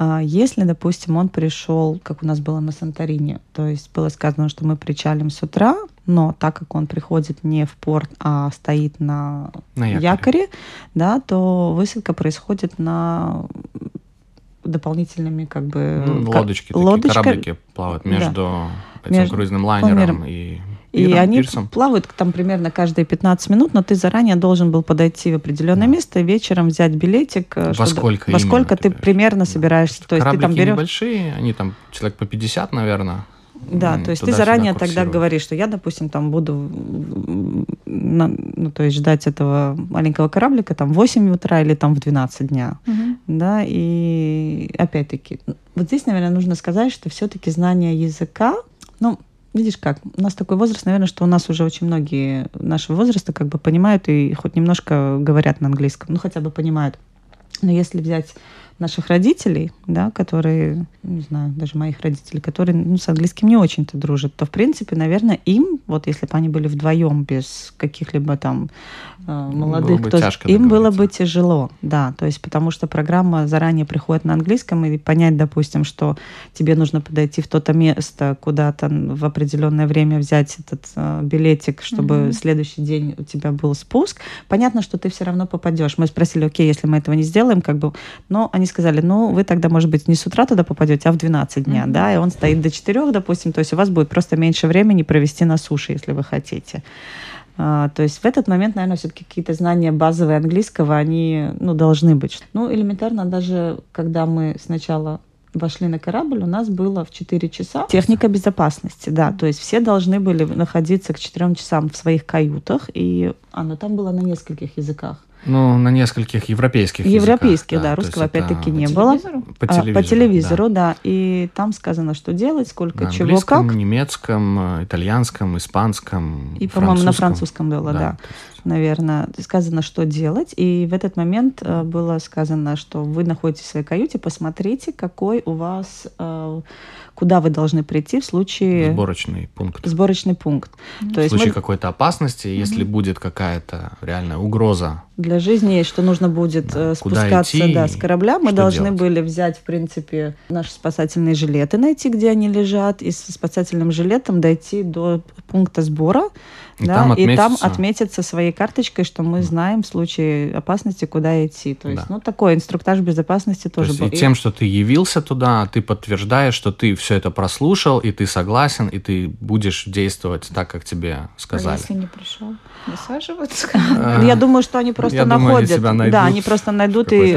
Speaker 3: А Если, допустим, он пришел, как у нас было на Санторине, то есть было сказано, что мы причалим с утра, но так как он приходит не в порт, а стоит на,
Speaker 4: На якоре.
Speaker 3: якоре, да, то высадка происходит на дополнительными как бы
Speaker 4: Ну, лодочки, такие,
Speaker 3: лодочка-
Speaker 4: кораблики плавают
Speaker 3: Да.
Speaker 4: между этим
Speaker 3: Между
Speaker 4: круизным лайнером
Speaker 3: планером.
Speaker 4: и
Speaker 3: И
Speaker 4: пиром,
Speaker 3: они
Speaker 4: пирсом.
Speaker 3: плавают там примерно каждые 15 минут, но ты заранее должен был подойти в определенное
Speaker 4: Да.
Speaker 3: место и вечером взять билетик. э,
Speaker 4: Во
Speaker 3: что-
Speaker 4: сколько
Speaker 3: Во
Speaker 4: именно
Speaker 3: сколько
Speaker 4: ты
Speaker 3: примерно
Speaker 4: Да.
Speaker 3: собираешься. То есть ты там берешь...
Speaker 4: небольшие, они там человек по 50, наверное.
Speaker 3: Да, то есть ты заранее тогда говоришь, что я, допустим, там буду на- ну, то есть ждать этого маленького кораблика там в 8 утра или там в 12 дня.
Speaker 5: Мгм.
Speaker 3: Да, и опять-таки, вот здесь, наверное, нужно сказать, что все-таки знание языка, ну, видишь как, у нас такой возраст, наверное, что у нас уже очень многие нашего возраста как бы понимают и хоть немножко говорят на английском, ну, хотя бы понимают. Но если взять наших родителей, да, которые, не знаю, даже моих родителей, которые ну, с английским не очень-то дружат, то, в принципе, наверное, им, вот если бы они были вдвоем без каких-либо там э, молодых,
Speaker 4: бы
Speaker 3: то
Speaker 4: тяжко
Speaker 3: им было бы тяжело, да, то есть потому что программа заранее приходит на английском и понять, допустим, что тебе нужно подойти в то-то место, куда-то в определенное время взять этот э, билетик, чтобы
Speaker 5: Мгм.
Speaker 3: следующий день у тебя был спуск. Понятно, что ты все равно попадешь. Мы спросили, окей, если мы этого не сделаем, как бы, но они сказали, ну, вы тогда, может быть, не с утра туда попадете, а в 12 дня,
Speaker 5: Мгм.
Speaker 3: да, и он стоит до 4, допустим, то есть у вас будет просто меньше времени провести на суше, если вы хотите. А, то есть в этот момент, наверное, все-таки какие-то знания базовые английского, они ну, должны быть. Ну, элементарно, даже когда мы сначала вошли на корабль, у нас было в 4 часа техника безопасности, да, то есть все должны были находиться к 4 часам в своих каютах, и оно там было на нескольких языках.
Speaker 4: Ну, на нескольких европейских
Speaker 3: Европейских,
Speaker 4: языках,
Speaker 3: да, русского опять-таки
Speaker 5: По
Speaker 3: не было.
Speaker 5: телевизору?
Speaker 4: По
Speaker 3: А,
Speaker 4: телевизору,
Speaker 3: по телевизору,
Speaker 4: да.
Speaker 3: да. И там сказано, что делать, сколько
Speaker 4: На
Speaker 3: чего, как.
Speaker 4: немецком, итальянском, испанском,
Speaker 3: И, по-моему, на
Speaker 4: французском.
Speaker 3: было, да.
Speaker 4: есть
Speaker 3: наверное, сказано, что делать. И в этот момент э, было сказано, что вы находитесь в своей каюте, посмотрите, какой у вас, э, куда вы должны прийти в случае...
Speaker 4: Сборочный пункт.
Speaker 3: Сборочный пункт.
Speaker 4: То в случае мы... какой-то опасности, если угу. будет какая-то реальная угроза
Speaker 3: для жизни, что нужно будет да, спускаться идти, да, с корабля, мы должны делать? были взять, в принципе, наши спасательные жилеты, найти, где они лежат, и с спасательным жилетом дойти до пункта сбора, и, да, там, отметиться... и там отметиться своей карточкой, что мы знаем в случае опасности, куда идти. То есть, да. ну, такой инструктаж безопасности тоже
Speaker 4: То есть, был. И тем, что ты явился туда, ты подтверждаешь, что ты все это прослушал, и ты согласен, и ты будешь действовать так, как тебе сказали. А
Speaker 5: если не пришел? (laughs) Высаживаться?
Speaker 3: Э, Я думаю, что они просто находят. Да, они просто найдут и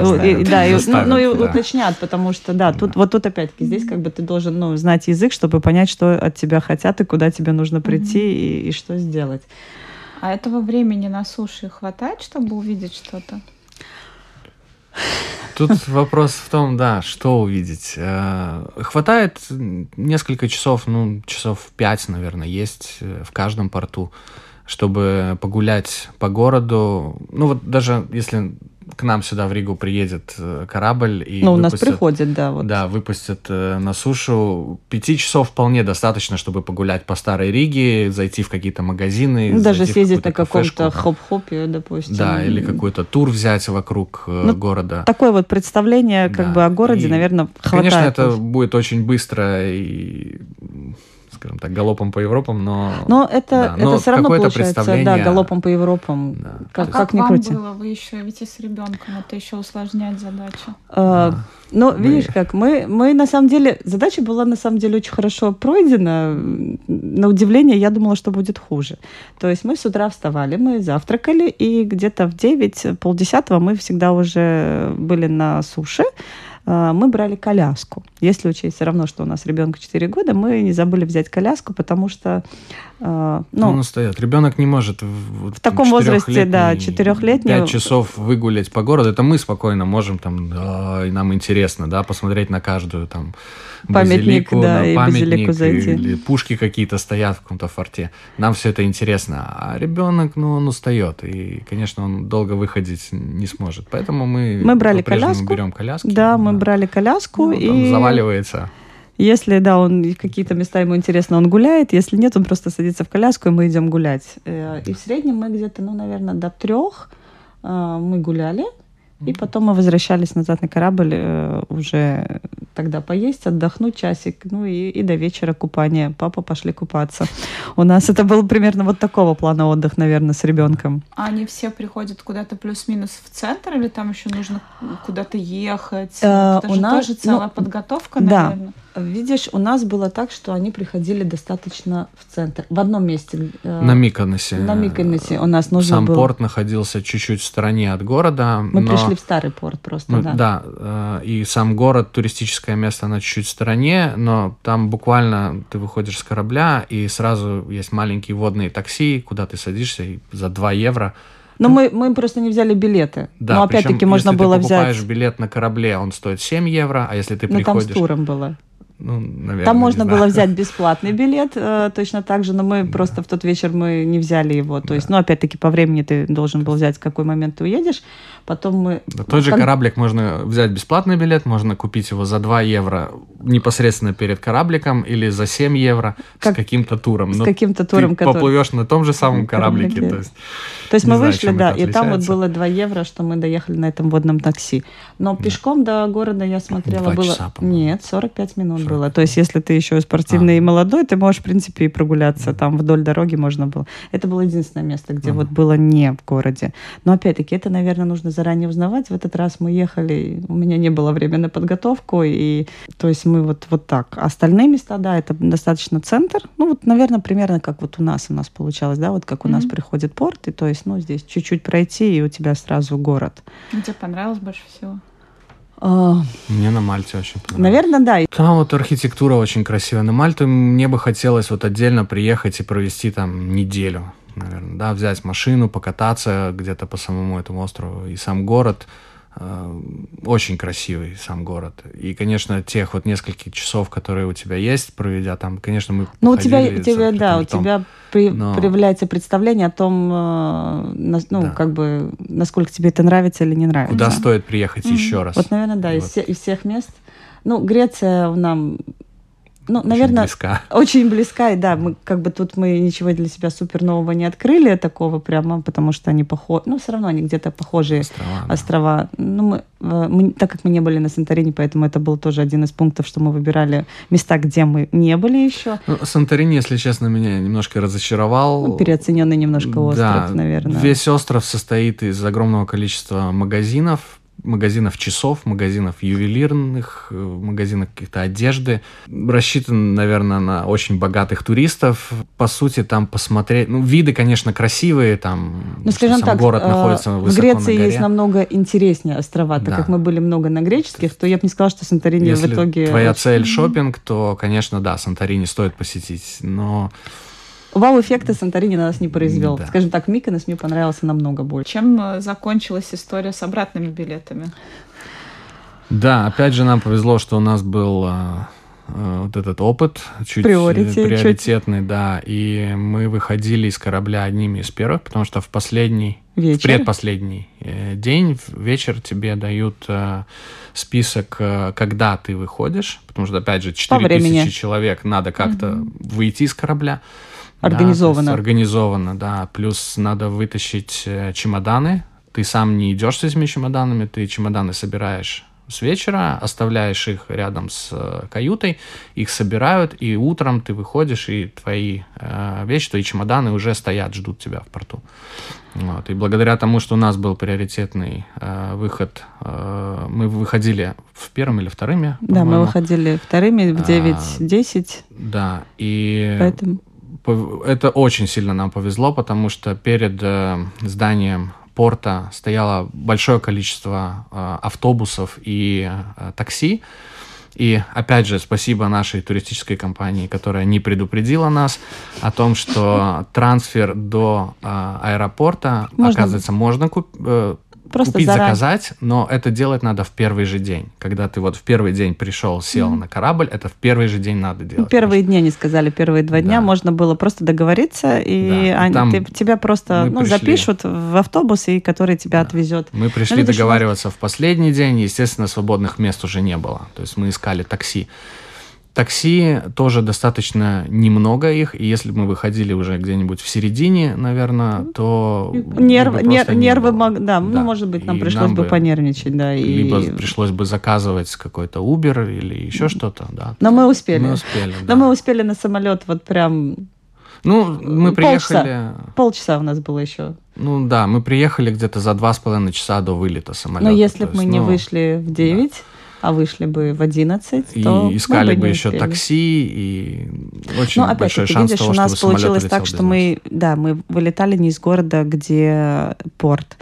Speaker 3: да, ну и уточнят, потому что, да, тут вот тут опять-таки здесь как бы ты должен ну, знать язык, чтобы понять, что от тебя хотят и куда тебе нужно прийти и что сделать делать.
Speaker 5: А этого времени на суше хватает, чтобы увидеть что-то?
Speaker 4: Тут вопрос в том, да, что увидеть. Э, хватает несколько часов, ну, часов пять, наверное, есть э, в каждом порту, чтобы погулять по городу. Ну, вот даже если к нам сюда в Ригу приедет э, корабль и
Speaker 3: ну, у нас приходит, да,
Speaker 4: вот. Да, выпустят э, на сушу. Пяти часов вполне достаточно, чтобы погулять по старой Риге, зайти в какие-то магазины.
Speaker 3: Ну, даже съездить на каком-то хоп-хопе, допустим.
Speaker 4: Да, или какой-то тур взять вокруг э, ну, города.
Speaker 3: Такое вот представление как да. бы о городе, и, наверное, хватает.
Speaker 4: Конечно, это будет очень быстро и скажем так, галопом по Европам, но...
Speaker 3: Но это, да, это но все равно получается, да, галопом по Европам. Да.
Speaker 5: Как, а как, как ни вам крути. было? Вы еще ведь и с ребенком, это еще усложняет задачу.
Speaker 3: А, да. Ну, мы... видишь как, мы, мы на самом деле, задача была на самом деле очень хорошо пройдена. На удивление, я думала, что будет хуже. То есть мы с утра вставали, мы завтракали, и где-то в 9, полдесятого мы всегда уже были на суше. А, мы брали коляску. Если учесть все равно, что у нас ребенку 4 года, мы не забыли взять коляску, потому что...
Speaker 4: А, ну, Он устает. Ребенок не может
Speaker 3: в, в таком возрасте, да, четырехлетний...
Speaker 4: Пять часов выгулять по городу, это мы спокойно можем там, и нам интересно, да, посмотреть на каждую там
Speaker 3: памятник, базилику, да, и
Speaker 4: памятник,
Speaker 3: базилику зайти.
Speaker 4: Или пушки какие-то стоят в каком-то форте. Нам все это интересно. А ребенок, ну, он устает. И, конечно, он долго выходить не сможет. Поэтому мы,
Speaker 3: мы брали коляску.
Speaker 4: берем коляску.
Speaker 3: Да, мы брали коляску. Ну,
Speaker 4: и... заваливается.
Speaker 3: Если, да, он какие-то места ему интересно, он гуляет. Если нет, он просто садится в коляску, и мы идем гулять. Э, и в среднем мы где-то, ну, наверное, до трех э, мы гуляли. И потом мы возвращались назад на корабль э, уже тогда поесть, отдохнуть часик, ну и, и до вечера купание. Папа пошли купаться. У нас это был примерно вот такого плана отдых, наверное, с ребенком.
Speaker 5: А они все приходят куда-то плюс-минус в центр или там еще нужно куда-то ехать?
Speaker 3: Э, это у же нас,
Speaker 5: тоже целая ну, подготовка, наверное. Да.
Speaker 3: Видишь, у нас было так, что они приходили достаточно в центр. В одном месте.
Speaker 4: Э, на Миконосе.
Speaker 3: На Миконосе у нас нужно
Speaker 4: Сам
Speaker 3: было...
Speaker 4: порт находился чуть-чуть в стороне от города.
Speaker 3: Мы но... пришли в старый порт просто, ну,
Speaker 4: да. Да, э, и сам город, туристическое место, оно чуть-чуть в стороне, но там буквально ты выходишь с корабля, и сразу есть маленькие водные такси, куда ты садишься и за 2 евро
Speaker 3: но мы, мы просто не взяли билеты. Да, Но опять-таки можно было взять.
Speaker 4: Если ты покупаешь билет на корабле, он стоит 7 евро, а если ты приходишь... Ну,
Speaker 3: там с туром было.
Speaker 4: Ну, наверное,
Speaker 3: Там можно было взять (laughs) бесплатный билет э, точно так же, но мы да. просто в тот вечер мы не взяли его. То да. есть, ну, опять-таки, по времени ты должен был взять, в какой момент ты уедешь. Потом мы...
Speaker 4: Да, тот же кораблик можно взять бесплатный билет, можно купить его за 2 евро непосредственно перед корабликом или за 7 евро как... с каким-то туром.
Speaker 3: С но каким-то туром,
Speaker 4: ты который... поплывешь на том же самом (laughs) кораблике. кораблике. То есть,
Speaker 3: то есть мы знаю, вышли, да, и там вот было 2 евро, что мы доехали на этом водном такси. Но да. пешком до города я смотрела, 2 было... Часа, Нет, 45 минут 40. Было. То есть если ты еще спортивный а. и молодой, ты можешь, в принципе, и прогуляться. Там вдоль дороги можно было. Это было единственное место, где а. вот было не в городе. Но опять-таки, это, наверное, нужно заранее узнавать. В этот раз мы ехали, у меня не было времени на подготовку, и то есть мы вот, вот так. Остальные места, да, это достаточно центр. Ну, вот, наверное, примерно как вот у нас у нас получалось, да, вот как у mm-hmm. нас приходит порт, и то есть, ну, здесь чуть-чуть пройти, и у тебя сразу город.
Speaker 5: Ну, тебе понравилось больше всего?
Speaker 4: А, мне на Мальте очень понравилось.
Speaker 3: Наверное, да.
Speaker 4: Там вот архитектура очень красивая. На Мальту мне бы хотелось вот отдельно приехать и провести там неделю, наверное, да, взять машину, покататься где-то по самому этому острову. И сам город, очень красивый сам город. И, конечно, тех вот нескольких часов, которые у тебя есть, проведя там, конечно, мы
Speaker 3: Ну, у тебя, у тебя да, у тебя при, но... проявляется представление о том, э, ну, да. как бы, насколько тебе это нравится или не нравится.
Speaker 4: Куда стоит приехать mm-hmm. еще раз.
Speaker 3: Вот, наверное, да, вот. из, из всех мест. Ну, Греция нам ну, очень наверное, близка. очень близка, и да, мы как бы тут мы ничего для себя супер нового не открыли такого прямо, потому что они похожи, ну, все равно они где-то похожие острова. Да. острова. Ну, мы, э, мы, так как мы не были на Санторини, поэтому это был тоже один из пунктов, что мы выбирали места, где мы не были еще.
Speaker 4: Ну, Санторини, если честно, меня немножко разочаровал.
Speaker 3: Ну, переоцененный немножко остров, да, наверное.
Speaker 4: Весь остров состоит из огромного количества магазинов, магазинов часов, магазинов ювелирных, э, магазинов каких-то одежды. Рассчитан, наверное, на очень богатых туристов. По сути, там посмотреть... Ну, виды, конечно, красивые, там
Speaker 3: ну, скажем сам так, город э, находится высоко В Греции на горе. есть намного интереснее острова, так да. как мы были много на греческих, то я бы не сказала, что Санторини
Speaker 4: Если
Speaker 3: в итоге...
Speaker 4: твоя цель шопинг, то, конечно, да, Санторини стоит посетить, но
Speaker 3: Вау-эффекта Санторини на нас не произвел. Да. Скажем так, Миконос мне понравился намного больше.
Speaker 5: Чем э, закончилась история с обратными билетами?
Speaker 4: Да, опять же нам повезло, что у нас был а, а, вот этот опыт чуть Приоритет, приоритетный, чуть. да, и мы выходили из корабля одними из первых, потому что в последний, вечер? в предпоследний э, день, вечер тебе дают э, список, э, когда ты выходишь, потому что, опять же, 4000 человек, надо как-то угу. выйти из корабля.
Speaker 3: Организованно.
Speaker 4: Да, организованно, да. Плюс надо вытащить э, чемоданы. Ты сам не идешь с этими чемоданами, ты чемоданы собираешь с вечера, оставляешь их рядом с э, каютой, их собирают, и утром ты выходишь, и твои э, вещи, твои чемоданы уже стоят, ждут тебя в порту. Вот. И благодаря тому, что у нас был приоритетный э, выход, э, мы выходили в первом или вторыми.
Speaker 3: Да, мы выходили вторыми в 9-10.
Speaker 4: А, да, и Поэтому это очень сильно нам повезло, потому что перед э, зданием порта стояло большое количество э, автобусов и э, такси. И опять же, спасибо нашей туристической компании, которая не предупредила нас о том, что (laughs) трансфер до э, аэропорта, можно. оказывается, можно купить Просто купить, заранее. заказать, но это делать надо в первый же день. Когда ты вот в первый день пришел, сел mm-hmm. на корабль, это в первый же день надо делать.
Speaker 3: Первые дни они сказали, первые два дня да. можно было просто договориться, и да. они, там ты, тебя просто ну, запишут в автобус, и который тебя да. отвезет.
Speaker 4: Мы пришли договариваться в последний день, естественно, свободных мест уже не было. То есть мы искали такси. Такси тоже достаточно немного их, и если бы мы выходили уже где-нибудь в середине, наверное, то...
Speaker 3: Нерв, нер, нервы, мог, да, да, ну, может быть, нам и пришлось нам бы понервничать, да. И...
Speaker 4: Либо пришлось бы заказывать какой-то Uber или еще что-то, да.
Speaker 3: Но мы успели.
Speaker 4: Мы успели,
Speaker 3: да. Но мы успели на самолет вот прям...
Speaker 4: Ну, мы приехали...
Speaker 3: Полчаса, полчаса у нас было еще.
Speaker 4: Ну да, мы приехали где-то за два с половиной часа до вылета самолета.
Speaker 3: Но если бы мы ну, не вышли в 9, да а вышли бы в 11,
Speaker 4: и
Speaker 3: то
Speaker 4: искали
Speaker 3: бы, бы
Speaker 4: еще такси, и очень ну, большой шанс
Speaker 3: видишь,
Speaker 4: того,
Speaker 3: у нас получилось так, что мы, да, мы вылетали не из города, где порт.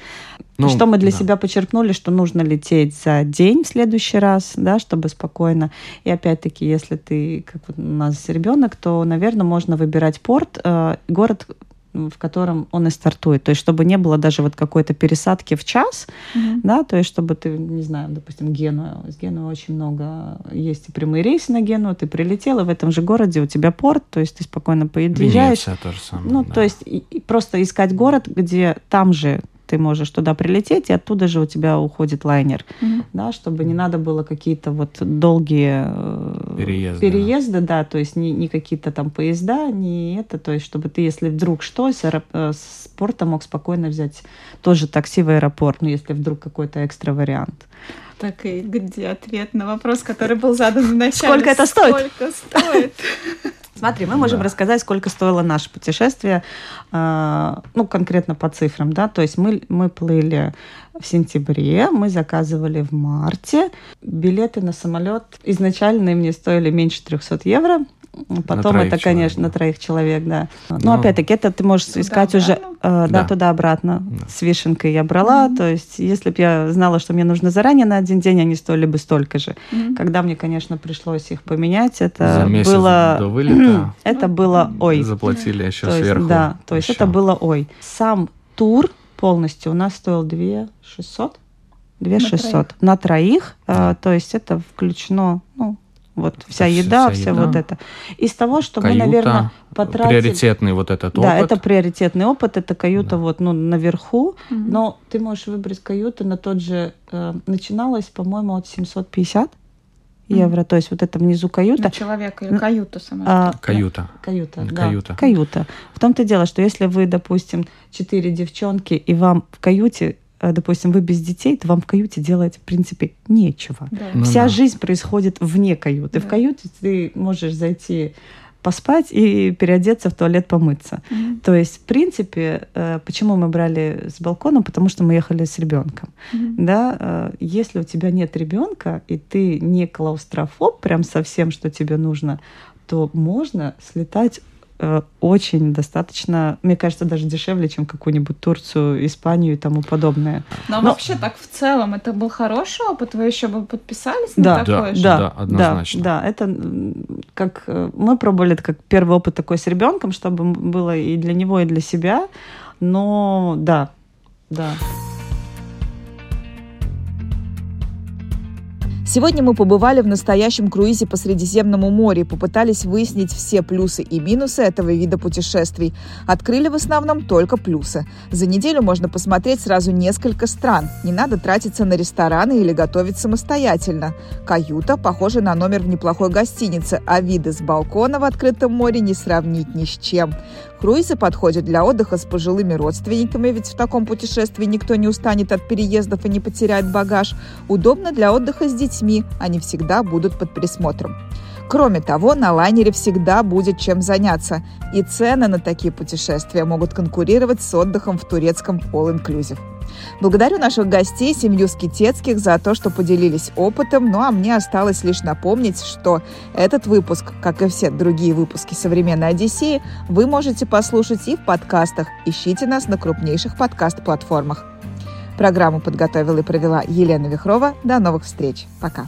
Speaker 3: Ну, что мы для да. себя почерпнули, что нужно лететь за день в следующий раз, да, чтобы спокойно. И опять-таки, если ты, как у нас ребенок, то, наверное, можно выбирать порт, э, город, в котором он и стартует. То есть, чтобы не было даже вот какой-то пересадки в час, mm-hmm. да, то есть, чтобы ты, не знаю, допустим, Геную. С Геной очень много есть и прямые рейсы на Гену, ты прилетела в этом же городе, у тебя порт, то есть ты спокойно поезжаешь.
Speaker 4: Венеция тоже самое.
Speaker 3: Ну, да. то есть, и, и просто искать город, где там же ты можешь туда прилететь, и оттуда же у тебя уходит лайнер, mm-hmm. да, чтобы не надо было какие-то вот долгие
Speaker 4: э, переезды,
Speaker 3: переезды да, то есть не, не какие-то там поезда, не это, то есть чтобы ты, если вдруг что, с, аэроп... Э, с порта мог спокойно взять тоже такси в аэропорт, ну, если вдруг какой-то экстра вариант.
Speaker 5: Так и где ответ на вопрос, который был задан в начале?
Speaker 3: Сколько это стоит?
Speaker 5: Сколько стоит? (laughs)
Speaker 3: Смотри, мы можем да. рассказать, сколько стоило наше путешествие, э, ну, конкретно по цифрам, да, то есть мы, мы плыли в сентябре, мы заказывали в марте. Билеты на самолет изначально мне стоили меньше 300 евро, Потом это, человек. конечно, на троих человек, да. Но, Но ну, опять-таки, это ты можешь туда искать уже, э, да, да, туда-обратно. Да. С вишенкой я брала. Mm-hmm. То есть, если бы я знала, что мне нужно заранее на один день, они стоили бы столько же. Mm-hmm. Когда мне, конечно, пришлось их поменять, это
Speaker 4: За
Speaker 3: было...
Speaker 4: до вылета (clears throat)
Speaker 3: это было ой.
Speaker 4: Заплатили еще то сверху.
Speaker 3: Есть, да, то есть еще. это было ой. Сам тур полностью у нас стоил 2 600. 2600 на троих,
Speaker 4: Да.
Speaker 3: э, то есть это включено, ну, вот вся
Speaker 4: вся-
Speaker 3: еда,
Speaker 4: вся
Speaker 3: вся
Speaker 4: еда.
Speaker 3: вот это. Из того, что
Speaker 4: Каюта,
Speaker 3: мы, наверное, потратили...
Speaker 4: приоритетный вот этот
Speaker 3: Да,
Speaker 4: опыт.
Speaker 3: это приоритетный опыт, это каюта
Speaker 4: Да.
Speaker 3: вот ну, наверху,
Speaker 5: Мгм.
Speaker 3: но ты можешь выбрать каюту на тот же... э, начиналось, по-моему, от 750 евро, то есть вот это внизу
Speaker 5: На
Speaker 3: каюта.
Speaker 5: человека или каюта сама.
Speaker 3: А,
Speaker 4: Каюта.
Speaker 3: Каюта,
Speaker 4: Это
Speaker 3: да.
Speaker 4: каюта.
Speaker 3: Каюта. В том-то дело, что если вы, допустим, четыре девчонки, и вам в каюте, допустим, вы без детей, то вам в каюте делать, в принципе, нечего.
Speaker 5: Да.
Speaker 4: Ну
Speaker 3: Вся
Speaker 4: да.
Speaker 3: жизнь происходит вне каюты. В
Speaker 5: Да.
Speaker 3: каюте ты можешь зайти поспать и переодеться в туалет помыться.
Speaker 5: Мгм.
Speaker 3: То есть, в принципе, э, почему мы брали с балконом? Потому что мы ехали с ребенком.
Speaker 5: Мгм.
Speaker 3: Да, э, если у тебя нет ребенка и ты не клаустрофоб, прям совсем, что тебе нужно, то можно слетать э, очень достаточно, мне кажется, даже дешевле, чем какую-нибудь Турцию, Испанию и тому подобное.
Speaker 5: Но,
Speaker 3: Но-
Speaker 5: вообще так в целом это был хороший опыт, вы еще бы подписались
Speaker 3: Да.
Speaker 5: на такое
Speaker 4: Да.
Speaker 5: же?
Speaker 4: Да, однозначно.
Speaker 3: Да, да, это как э, мы пробовали это как первый опыт такой с ребенком, чтобы было и для него, и для себя. Но да, да.
Speaker 2: Сегодня мы побывали в настоящем круизе по Средиземному морю попытались выяснить все плюсы и минусы этого вида путешествий. Открыли в основном только плюсы. За неделю можно посмотреть сразу несколько стран. Не надо тратиться на рестораны или готовить самостоятельно. Каюта похожа на номер в неплохой гостинице, а виды с балкона в открытом море не сравнить ни с чем. Круизы подходят для отдыха с пожилыми родственниками, ведь в таком путешествии никто не устанет от переездов и не потеряет багаж. Удобно для отдыха с детьми, они всегда будут под присмотром. Кроме того, на лайнере всегда будет чем заняться, и цены на такие путешествия могут конкурировать с отдыхом в турецком all-inclusive. Благодарю наших гостей, семью Скитецких, за то, что поделились опытом, ну а мне осталось лишь напомнить, что этот выпуск, как и все другие выпуски «Современной Одиссеи», вы можете послушать и в подкастах. Ищите нас на крупнейших подкаст-платформах. Программу подготовила и провела Елена Вихрова. До новых встреч. Пока.